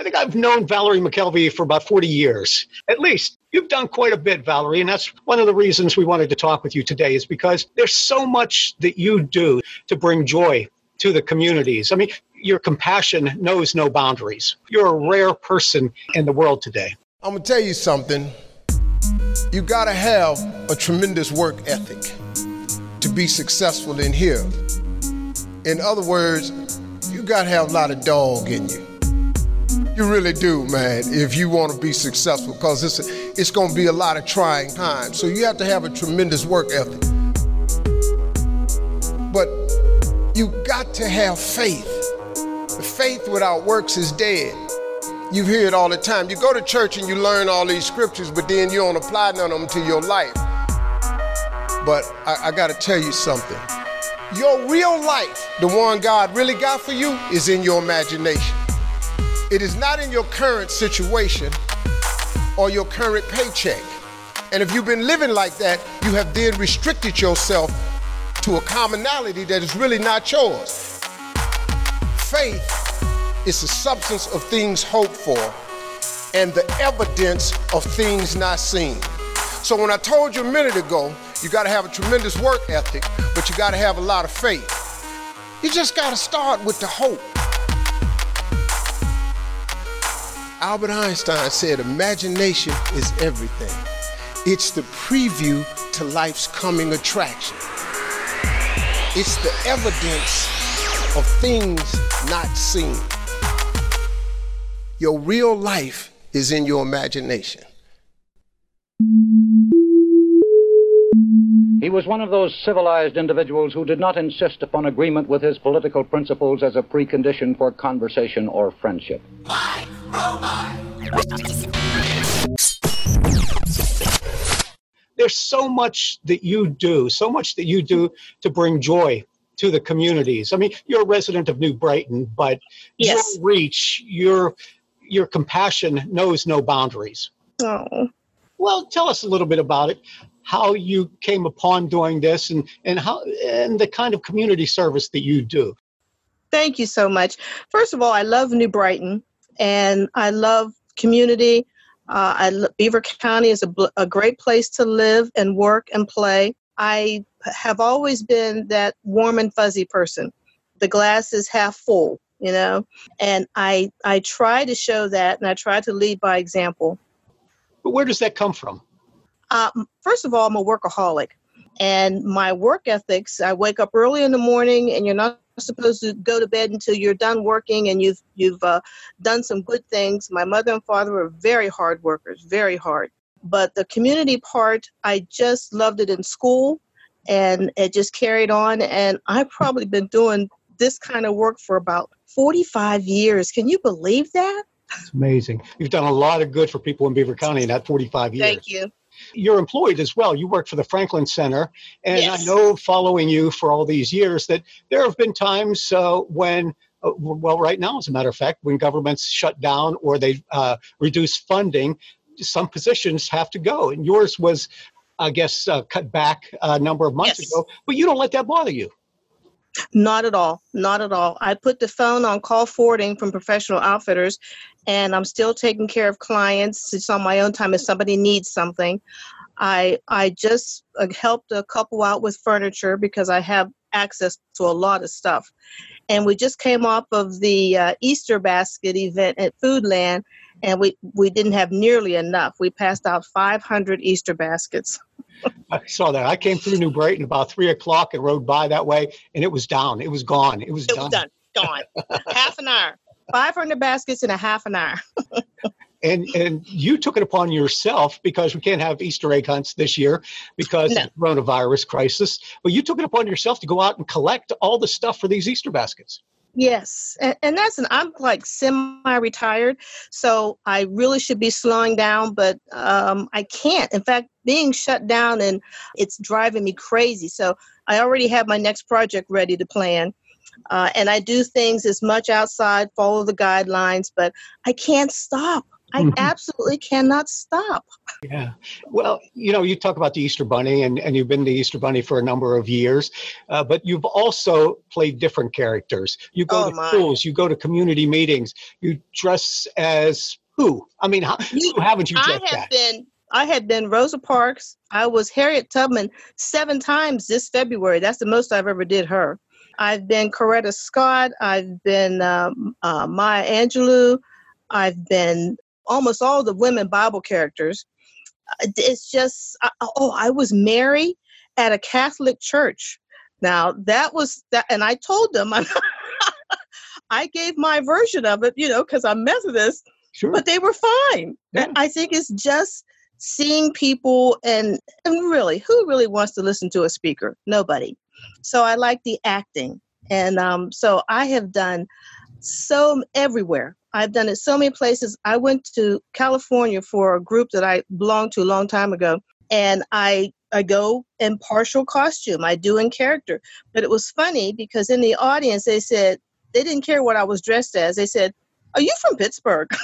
I think I've known Valerie McKelvey for about 40 years, at least. You've done quite a bit, Valerie, and that's one of the reasons we wanted to talk with you today is because there's so much that you do to bring joy to the communities. I mean, your compassion knows no boundaries. You're a rare person in the world today. I'm going to tell you something. You got to have a tremendous work ethic to be successful in here. In other words, you got to have a lot of dog in you. You really do, man, if you want to be successful, because it's, it's going to be a lot of trying times. So you have to have a tremendous work ethic. But you got to have faith. Faith without works is dead. You hear it all the time. You go to church and you learn all these scriptures, but then you don't apply none of them to your life. But I, I got to tell you something. Your real life, the one God really got for you, is in your imagination. It is not in your current situation or your current paycheck. And if you've been living like that, you have then restricted yourself to a commonality that is really not yours. Faith is the substance of things hoped for and the evidence of things not seen. So when I told you a minute ago, you got to have a tremendous work ethic, but you got to have a lot of faith. You just got to start with the hope. Albert Einstein said, Imagination is everything. It's the preview to life's coming attraction. It's the evidence of things not seen. Your real life is in your imagination. He was one of those civilized individuals who did not insist upon agreement with his political principles as a precondition for conversation or friendship. My, oh my. There's so much that you do, so much that you do to bring joy to the communities. I mean, you're a resident of New Brighton, but yes. your reach, your your compassion knows no boundaries. Oh. Well, tell us a little bit about it how you came upon doing this and and how and the kind of community service that you do. Thank you so much. First of all, I love New Brighton and I love community. Uh, I Beaver County is a, a great place to live and work and play. I have always been that warm and fuzzy person. The glass is half full, you know, and I I try to show that and I try to lead by example. But where does that come from? Um, first of all, I'm a workaholic. And my work ethics, I wake up early in the morning and you're not supposed to go to bed until you're done working and you've you've uh, done some good things. My mother and father were very hard workers, very hard. But the community part, I just loved it in school and it just carried on and I've probably been doing this kind of work for about 45 years. Can you believe that? It's amazing. You've done a lot of good for people in Beaver County in that 45 years. Thank you you're employed as well. You work for the Franklin Center. And yes. I know following you for all these years that there have been times uh, when, uh, well, right now, as a matter of fact, when governments shut down or they uh, reduce funding, some positions have to go. And yours was, I guess, uh, cut back a number of months yes. ago. But you don't let that bother you. Not at all. Not at all. I put the phone on call forwarding from professional outfitters and I'm still taking care of clients. It's on my own time if somebody needs something. I I just uh, helped a couple out with furniture because I have access to a lot of stuff. And we just came off of the uh, Easter basket event at Foodland and we we didn't have nearly enough. We passed out 500 Easter baskets. I saw that. I came through New Brighton about three o'clock and rode by that way, and it was down. It was gone. It was it done. Was done. Gone. Half an hour. 500 baskets in a half an hour. and and you took it upon yourself because we can't have Easter egg hunts this year because no. of the coronavirus crisis. But you took it upon yourself to go out and collect all the stuff for these Easter baskets. Yes, and, and that's an I'm like semi-retired, so I really should be slowing down, but um, I can't. In fact, being shut down and it's driving me crazy. So I already have my next project ready to plan, uh, and I do things as much outside, follow the guidelines, but I can't stop. I mm-hmm. absolutely cannot stop. Yeah. Well, you know, you talk about the Easter Bunny, and, and you've been the Easter Bunny for a number of years, uh, but you've also played different characters. You go oh, to my. schools, you go to community meetings, you dress as who? I mean, how, you, who haven't you dressed I have at? been. I had been Rosa Parks. I was Harriet Tubman seven times this February. That's the most I've ever did her. I've been Coretta Scott. I've been um, uh, Maya Angelou. I've been almost all the women Bible characters. Uh, it's just, oh, I was Mary at a Catholic church. Now that was that, and I told them I gave my version of it, you know, because I'm Methodist, sure. but they were fine. Yeah. I think it's just seeing people and and really, who really wants to listen to a speaker? Nobody. So I like the acting, and um, so I have done so everywhere. I've done it so many places. I went to California for a group that I belonged to a long time ago, and I I go in partial costume. I do in character. But it was funny because in the audience they said they didn't care what I was dressed as. They said, "Are you from Pittsburgh?"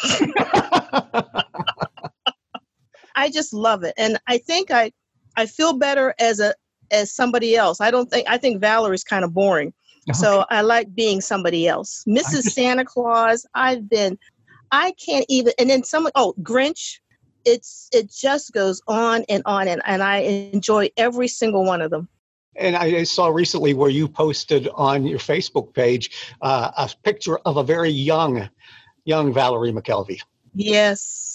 I just love it, and I think I I feel better as a as somebody else. I don't think I think Valerie's kind of boring. Okay. So I like being somebody else. Mrs. Santa Claus, I've been, I can't even, and then someone, oh, Grinch, it's, it just goes on and on. And, and I enjoy every single one of them. And I saw recently where you posted on your Facebook page uh, a picture of a very young, young Valerie McKelvey. Yes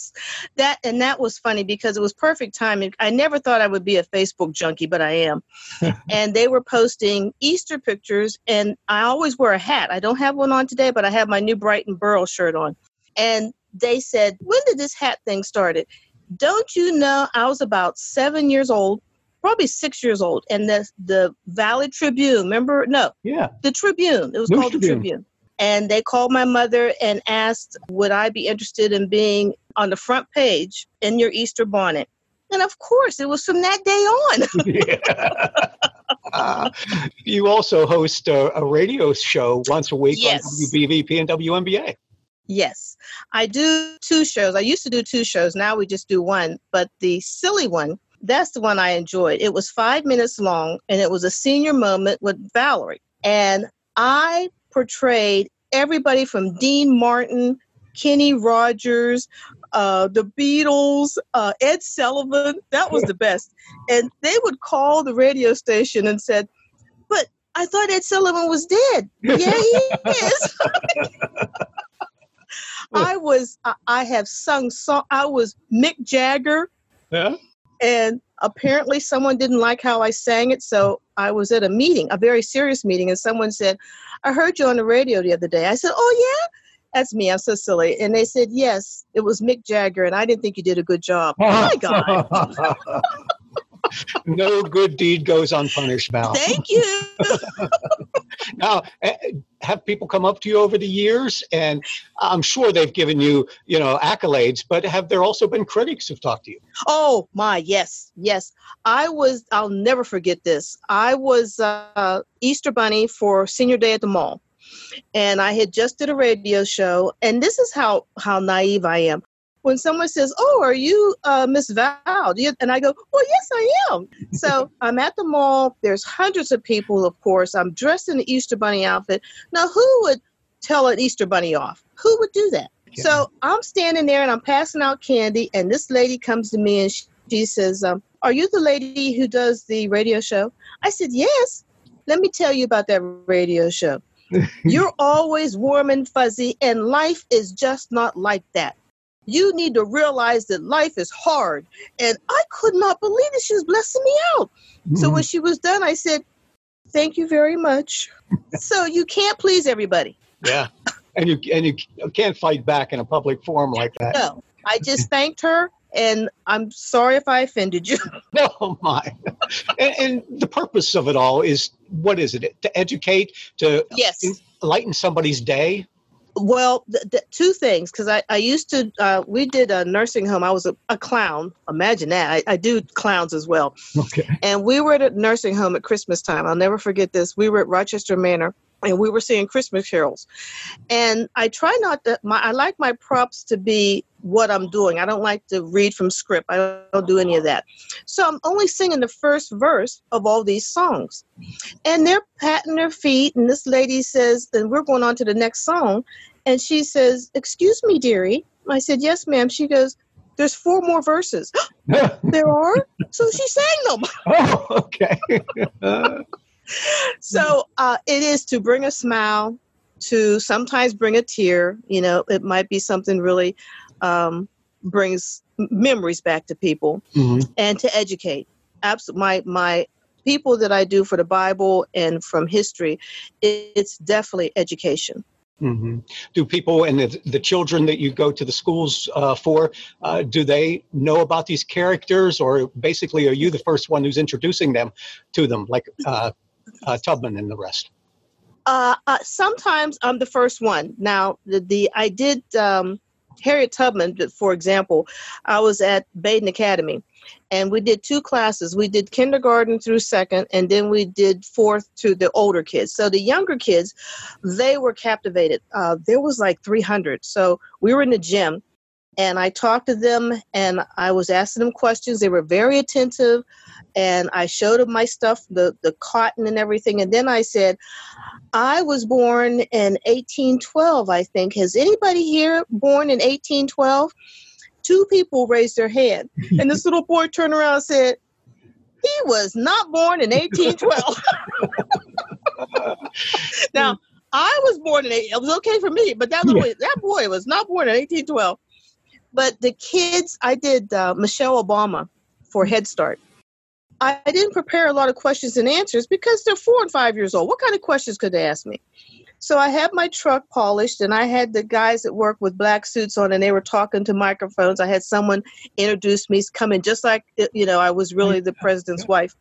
that and that was funny because it was perfect timing. I never thought I would be a Facebook junkie, but I am. and they were posting Easter pictures, and I always wear a hat. I don't have one on today, but I have my new Brighton Burl shirt on. And they said, "When did this hat thing started?" Don't you know? I was about seven years old, probably six years old, and the the Valley Tribune. Remember? No. Yeah. The Tribune. It was News called Tribune. the Tribune and they called my mother and asked would i be interested in being on the front page in your easter bonnet? And of course it was from that day on. Uh, you also host a, a, radio show once a week yes. on wbvp and WMBA yes. I do two shows. I used to do two shows. Now we just do one. But the silly one that's the one i enjoyed. It was five minutes long and it was a senior moment with valerie. And i portrayed everybody from Dean Martin, Kenny Rogers, uh, the Beatles, uh, Ed Sullivan. That was the best. And they would call the radio station and said, "But I thought Ed Sullivan was dead." yeah, he is. I was. I have sung song. I was Mick Jagger. Yeah. And apparently, someone didn't like how I sang it, so I was at a meeting, a very serious meeting, and someone said, I heard you on the radio the other day. I said, Oh, yeah? That's me. I'm so silly. And they said, Yes, it was Mick Jagger, and I didn't think you did a good job. Oh, my God. no good deed goes unpunished, Val. Thank you. now, eh, have people come up to you over the years, and I'm sure they've given you, you know, accolades, but have there also been critics who've talked to you? Oh my, yes, yes. I was. I'll never forget this. I was uh, Easter Bunny for Senior Day at the mall, and I had just did a radio show, and this is how how naive I am when someone says, "Oh, are you uh, Miss Val?" and I go, "Well, yes, I am." so I'm at the mall. There's hundreds of people, of course. I'm dressed in the Easter Bunny outfit. Now, who would tell an Easter Bunny off? Who would do that? Yeah. So I'm standing there and I'm passing out candy, and this lady comes to me and she, she says, um, "Are you the lady who does the radio show?" I said, "Yes." Let me tell you about that radio show. You're always warm and fuzzy, and life is just not like that you need to realize that life is hard. And I could not believe that she was blessing me out. Mm-hmm. So when she was done, I said, Thank you very much. so you can't please everybody. Yeah. And you and you can't fight back in a public forum like that. No. I just thanked her and I'm sorry if I offended you. no, my. And, and, the purpose of it all is what is it? To educate, to yes. lighten somebody's day. Well, th- th- two things because I, I used to uh, we did a nursing home. I was a, a clown. Imagine that. I, I, do clowns as well. Okay. And we were at a nursing home at Christmas time. I'll never forget this. We were at Rochester Manor, and we were singing Christmas carols. And I try not to. My I like my props to be what I'm doing. I don't like to read from script. I don't do any of that. So I'm only singing the first verse of all these songs, and they're patting their feet. And this lady says, and we're going on to the next song, and she says, "Excuse me, dearie." I said, "Yes, ma'am." She goes. There's four more verses. there are? So she sang them. oh, okay. so uh, it is to bring a smile, to sometimes bring a tear. You know, it might be something really um, brings memories back to people, mm-hmm. and to educate. Absolutely, my my people that I do for the Bible and from history, it's definitely education. Mm-hmm. Do people and the, the, children that you go to the schools uh, for, uh, do they know about these characters, or basically are you the first one who's introducing them to them, like uh, uh, Tubman and the rest? Uh, uh, sometimes I'm the first one. Now, the, the I did um, Harriet Tubman, for example. I was at Baden Academy, and we did two classes. We did kindergarten through second, and then we did fourth to the older kids. So the younger kids, they were captivated. Uh, there was like 300. So we were in the gym, and I talked to them, and I was asking them questions. They were very attentive and I showed them my stuff, the, the cotton and everything. And then I said, I was born in 1812, I think. Has anybody here born in 1812? Two people raised their hand. And this little boy turned around and said, He was not born in 1812. now, I was born in, it was okay for me, but that, little, that boy was not born in 1812. But the kids, I did uh, Michelle Obama for Head Start I didn't prepare a lot of questions and answers because they're four and five years old. What kind of questions could they ask me? So I had my truck polished and I had the guys that work with black suits on and they were talking to microphones. I had someone introduce me, come in just like, you know, I was really the president's wife.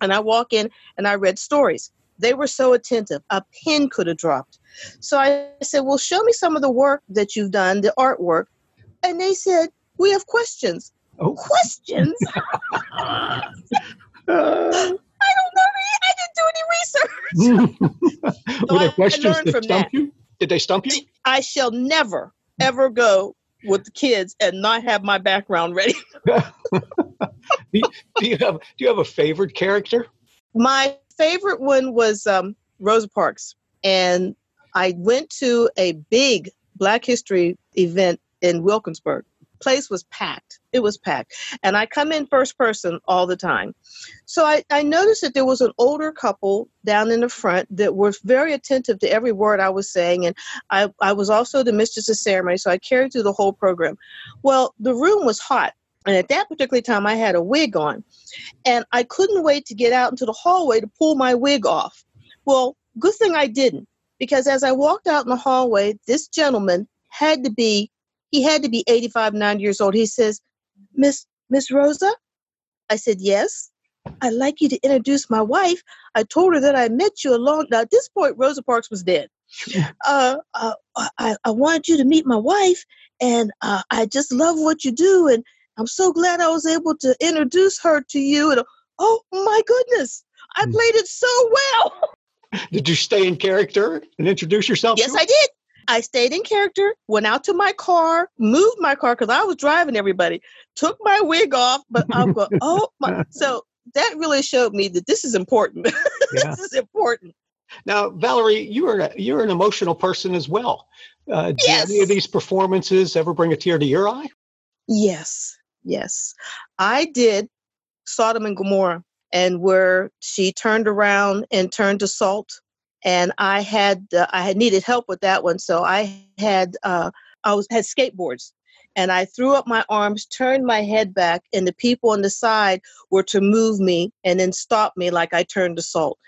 And I walk in and I read stories. They were so attentive. A pin could have dropped. So I said, Well, show me some of the work that you've done, the artwork. And they said, We have questions. Oh. Questions? I don't know. I didn't do any research. Were there questions that stumped you? Did they stump you? I shall never, ever go with the kids and not have my background ready. do, you, do, you have Do you have a favorite character? My favorite one was um, Rosa Parks, and I went to a big Black History event in Wilkinsburg, place was packed. It was packed. And I come in first person all the time. So I, I noticed that there was an older couple down in the front that was very attentive to every word I was saying. And I, I was also the mistress of ceremony, so I carried through the whole program. Well, the room was hot. And at that particular time, I had a wig on. And I couldn't wait to get out into the hallway to pull my wig off. Well, good thing I didn't, because as I walked out in the hallway, this gentleman had to be he had to be 85, 90 years old. He says, Miss Miss Rosa? I said, Yes. I'd like you to introduce my wife. I told her that I met you along. Now, at this point, Rosa Parks was dead. Uh, uh, I, I wanted you to meet my wife, and uh, I just love what you do. And I'm so glad I was able to introduce her to you. And oh my goodness, I hmm. played it so well. Did you stay in character and introduce yourself? Yes, I did. I stayed in character, went out to my car, moved my car because I was driving everybody, took my wig off, but I'm going, oh my. So that really showed me that this is important. Yeah. this is important. Now, Valerie, you are you're an emotional person as well. Uh, yes. any of these performances ever bring a tear to your eye? Yes, yes, I did. Sodom and Gomorrah, and where she turned around and turned to salt and I had uh, I had needed help with that one, so I had uh, I was had skateboards, and I threw up my arms, turned my head back, and the people on the side were to move me and then stop me like I turned to salt.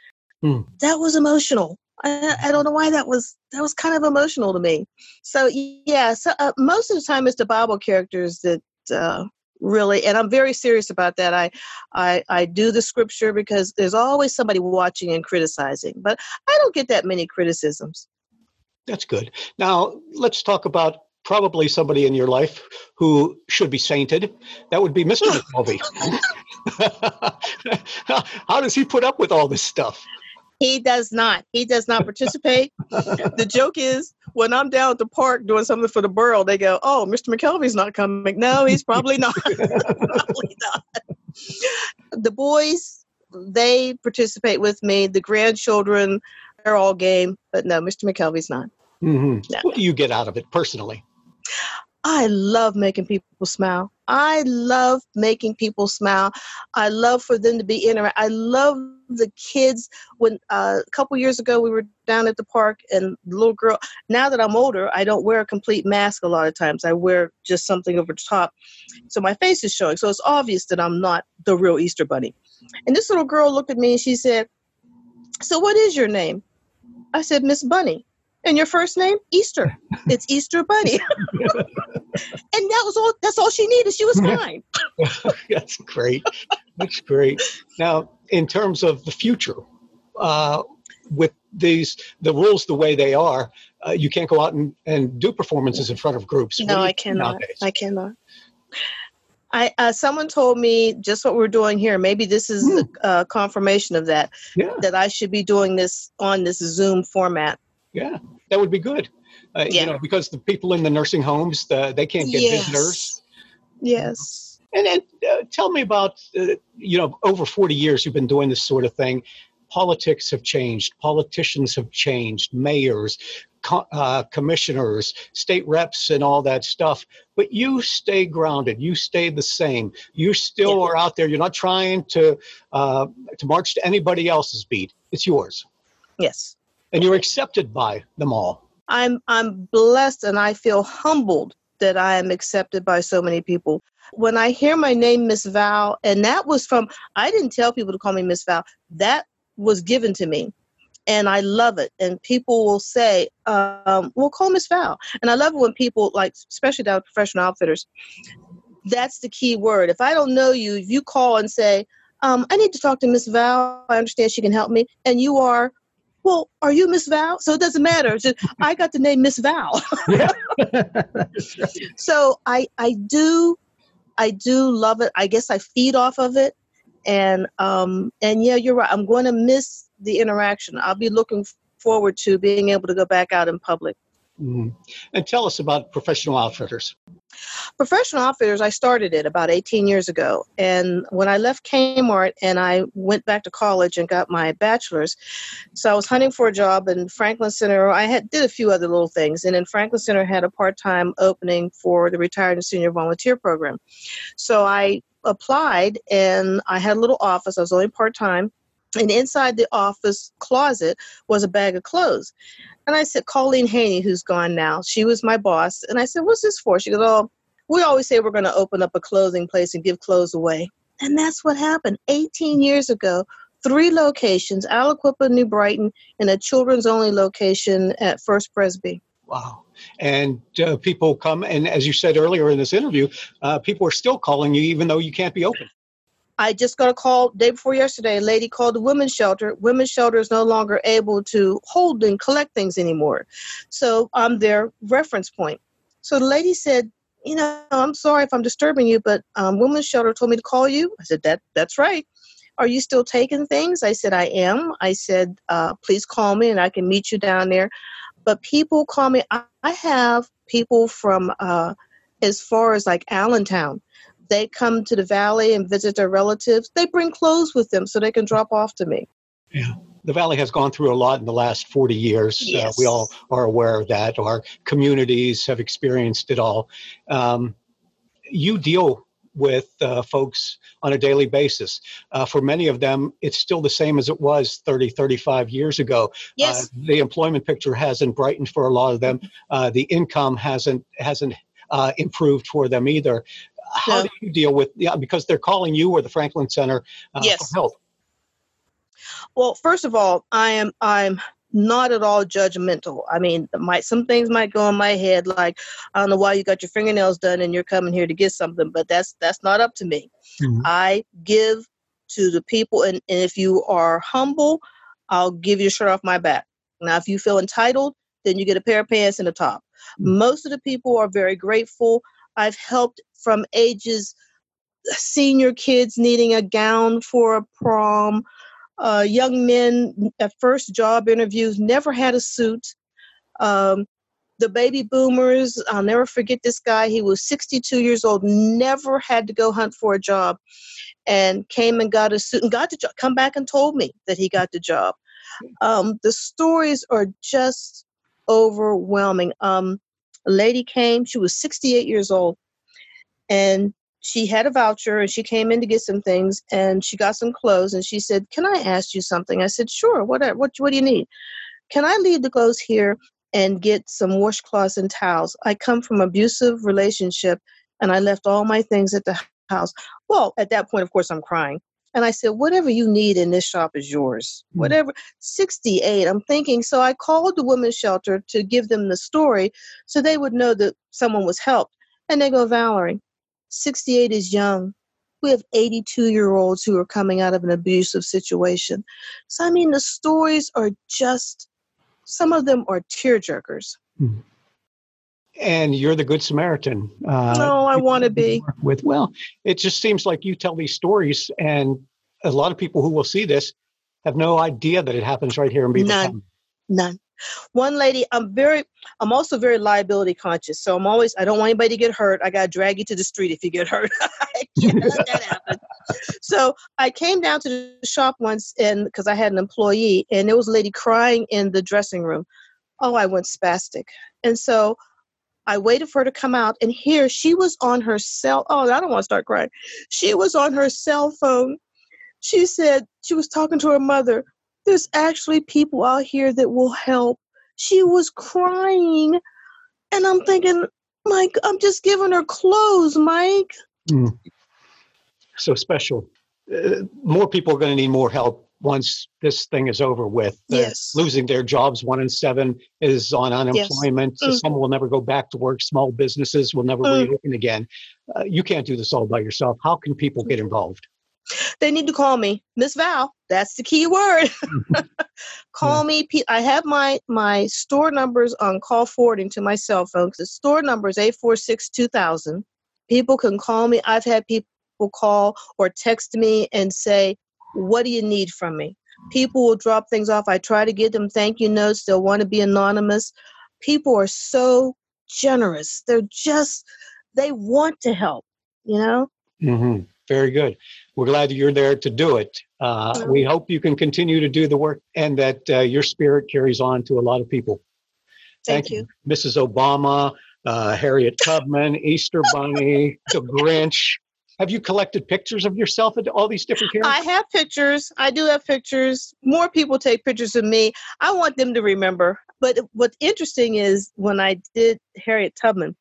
Hmm. That was emotional. I, I, don't know why that was that was kind of emotional to me. So yeah, so uh, most of the time it's the Bible characters that uh, really and i'm very serious about that. I, I i do the scripture because there's always somebody watching and criticizing but i don't get that many criticisms. That's good. Now let's talk about probably somebody in your life who should be sainted. That would be mr mckelvey how does he put up with all this stuff He does not. He does not participate. the joke is when I'm down at the park doing something for the borough, they go, "Oh, Mr. McKelvey's not coming." No, he's probably not. probably not. The boys, they participate with me. The grandchildren, they're all game, but no, Mr. McKelvey's not. Mm-hmm. No. What do you get out of it personally? I love making people smile. I love making people smile. I love for them to be interactive. I love the kids. When uh, a couple years ago we were down at the park and the little girl. Now that I'm older, I don't wear a complete mask a lot of times. I wear just something over the top, so my face is showing. So it's obvious that I'm not the real Easter bunny. And this little girl looked at me and she said, "So what is your name?" I said, "Miss Bunny." And your first name? Easter. It's Easter Bunny. and that was all that's all she needed. She was fine. that's great. That's great. Now, in terms of the future, uh, with these the rules the way they are, uh, you can't go out and, and do performances in front of groups. No, I cannot. Nowadays? I cannot. I uh, someone told me just what we're doing here. Maybe this is mm. a confirmation of that. Yeah. That I should be doing this on this Zoom format. Yeah, that would be good. Uh, yeah. You know, because the people in the nursing homes, the, they can't get yes. visitors. Yes. And then uh, tell me about, uh, you know, over 40 years you've been doing this sort of thing. Politics have changed. Politicians have changed. Mayors, co- uh, commissioners, state reps, and all that stuff. But you stay grounded. You stay the same. You still yeah. are out there. You're not trying to uh, to march to anybody else's beat. It's yours. Yes and you're accepted by them all. I'm I'm blessed and I feel humbled that I am accepted by so many people. When I hear my name Miss Val, and that was from I didn't tell people to call me Miss Val. That was given to me. And I love it. And people will say, um, well, call Miss Val. And I love it when people, like, especially down professional outfitters, that's the key word. If I don't know you, you call and say, um, I need to talk to Miss Val, I understand she can help me, and you are well, are you Miss Val? So it doesn't matter. Just, I got the name Miss Val. so I I do I do love it. I guess I feed off of it. And um and yeah, you're right. I'm going to miss the interaction. I'll be looking forward to being able to go back out in public. Mm-hmm. And tell us about professional outfitters. Professional outfitters, I started it about 18 years ago. And when I left Kmart and I went back to college and got my bachelor's, so I was hunting for a job in Franklin Center. I had did a few other little things. And then Franklin Center had a part-time opening for the retired and senior volunteer program. So I applied and I had a little office. I was only part-time and inside the office closet was a bag of clothes. And I said, Colleen Haney, who's gone now, she was my boss. And I said, What's this for? She goes, Oh, we always say we're going to open up a clothing place and give clothes away. And that's what happened 18 years ago. Three locations, Aliquippa, New Brighton, and a children's only location at First Presby. Wow. And uh, people come, and as you said earlier in this interview, uh, people are still calling you even though you can't be open. I just got a call day before yesterday. A lady called the women's shelter. Women's shelter is no longer able to hold and collect things anymore. So I'm their reference point. So the lady said, you know, I'm sorry if I'm disturbing you, but um, women's shelter told me to call you. I said, that that's right. Are you still taking things? I said, I am. I said, uh, please call me and I can meet you down there. But people call me. I, have people from uh, as far as like Allentown they come to the valley and visit their relatives, they bring clothes with them so they can drop off to me. Yeah. The valley has gone through a lot in the last 40 years. Yes. Uh, we all are aware of that. Our communities have experienced it all. Um, you deal with uh, folks on a daily basis. Uh, for many of them, it's still the same as it was 30, 35 years ago. Yes. Uh, the employment picture hasn't brightened for a lot of them. Uh, the income hasn't hasn't uh, improved for them either. How do you deal with yeah because they're calling you or the franklin center uh, yes. for help. Well first of all i am i'm not at all judgmental. I mean might some things might go in my head like i don't know why you got your fingernails done and you're coming here to get something but that's that's not up to me. Mm-hmm. i give to the people and, and if you are humble i'll give you a shirt off my back. Now if you feel entitled then you get a pair of pants and a top mm-hmm. most of the people are very grateful I've helped from ages senior kids needing a gown for a prom. uh, young men at first job interviews never had a suit. Um, the baby boomers, I'll never forget this guy. He was 62 years old, never had to go hunt for a job, and came and got a suit and got the job. Come back and told me that he got the job. Um, the stories are just overwhelming. Um, a lady came, she was 68 years old, and she had a voucher and she came in to get some things and she got some clothes and she said, Can I ask you something? I said, Sure, what, what, what do you need? Can I leave the clothes here and get some washcloths and towels? I come from abusive relationship and I left all my things at the house. Well, at that point, of course, I'm crying. And I said, whatever you need in this shop is yours. Mm. Whatever. 68. I'm thinking. So I called the women's shelter to give them the story so they would know that someone was helped. And they go, Valerie, 68 is young. We have 82 year olds who are coming out of an abusive situation. So, I mean, the stories are just, some of them are tear jerkers. Mm. And you're the Good Samaritan. Uh, no, I want to be. With, well, it just seems like you tell these stories, and a lot of people who will see this have no idea that it happens right here in Beaver None. None. One lady, I'm very, I'm also very liability conscious. So I'm always, I don't want anybody to get hurt. I got to drag you to the street if you get hurt. I can't let that happen. So I came down to the shop once and because I had an employee and there was a lady crying in the dressing room. Oh, I went spastic. And so I waited for her to come out and here she was on her cell. Oh, I don't want to start crying. She was on her cell phone. She said she was talking to her mother there's actually people out here that will help. She was crying. And I'm thinking, Mike, I'm just giving her clothes, Mike. Mm. So special. Uh, more people are going to need more help once this thing is over with. yes. Losing their jobs, one in seven is on unemployment. Yes. Mm. Some will never go back to work. Small businesses will never mm. reopen again. Uh, you can't do this all by yourself. How can people get involved? They need to call me Miss Val. That's the key word. call yeah. me. I have my my store numbers on call forwarding to my cell phone. The store number is eight four six two thousand. People can call me. I've had people call or text me and say, "What do you need from me?" People will drop things off. I try to give them thank you notes. They'll want to be anonymous. People are so generous. They're just they want to help. You know. Mm-hmm. Very good. We're glad you're there to do it. Uh, we hope you can continue to do the work and that uh, your spirit carries on to a lot of people. Thank, Thank you. you. Mrs. Obama, uh, Harriet Tubman, Easter Bunny, the Grinch. Have you collected pictures of yourself at all these different characters? I have pictures. I do have pictures. More people take pictures of me. I want them to remember. But what's interesting is when I did Harriet Tubman,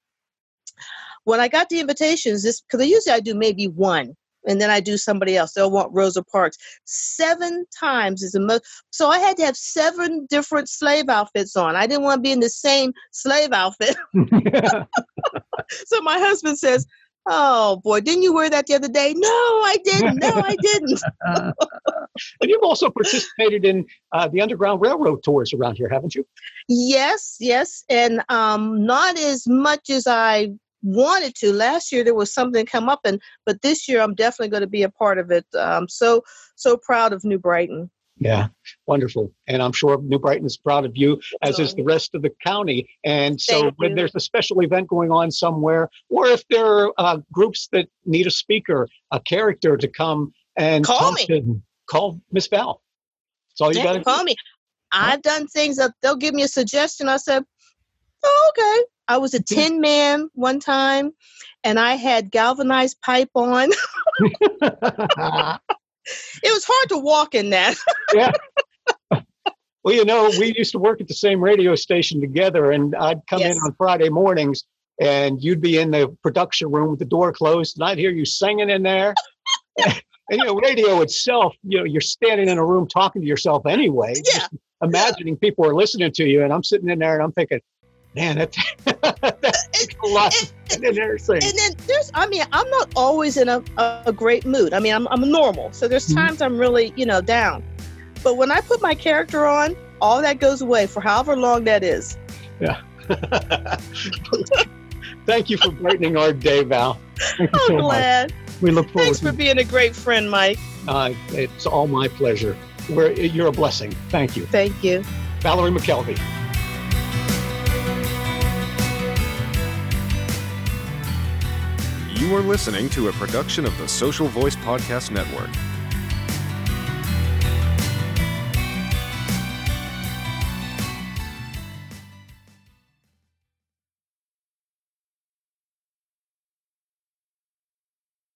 when I got the invitations, this because usually I do maybe one, and then I do somebody else. They'll want Rosa Parks. Seven times is the most. So I had to have seven different slave outfits on. I didn't want to be in the same slave outfit. so my husband says, Oh boy, didn't you wear that the other day? No, I didn't. No, I didn't. and you've also participated in uh, the Underground Railroad tours around here, haven't you? Yes, yes, and um, not as much as I wanted to. Last year there was something come up, and but this year I'm definitely going to be a part of it. I'm so so proud of New Brighton. Yeah, wonderful. And I'm sure New Brighton is proud of you, as is the rest of the county. And so, Thank when you. there's a special event going on somewhere, or if there are uh, groups that need a speaker, a character to come and call me, to, call Miss Val. That's all you got to call me. I've done things that they'll give me a suggestion. I said, oh, okay. I was a tin man one time, and I had galvanized pipe on. it was hard to walk in that. yeah. Well, you know, we used to work at the same radio station together, and I'd come yes. in on Friday mornings, and you'd be in the production room with the door closed, and I'd hear you singing in there. and you know, radio itself, you know, you're standing in a room talking to yourself anyway. Yeah. imagining yeah. people are listening to you, and I'm sitting in there and I'm thinking, man, that, that's a lot. And, and, and then there's, I mean, I'm not always in a, a great mood. I mean, I'm, I'm normal. So there's mm-hmm. times mm-hmm. I'm really, you know, down. But when I put my character on, all that goes away for however long that is. Yeah. Thank you for brightening our day, Val. I'm so glad. Much. We look forward. To Thanks for being a great friend, Mike. Uh, it's all my pleasure. where you're a blessing. Thank you. Thank you. Valerie McKelvey. You are listening to a production of the Social Voice Podcast Network.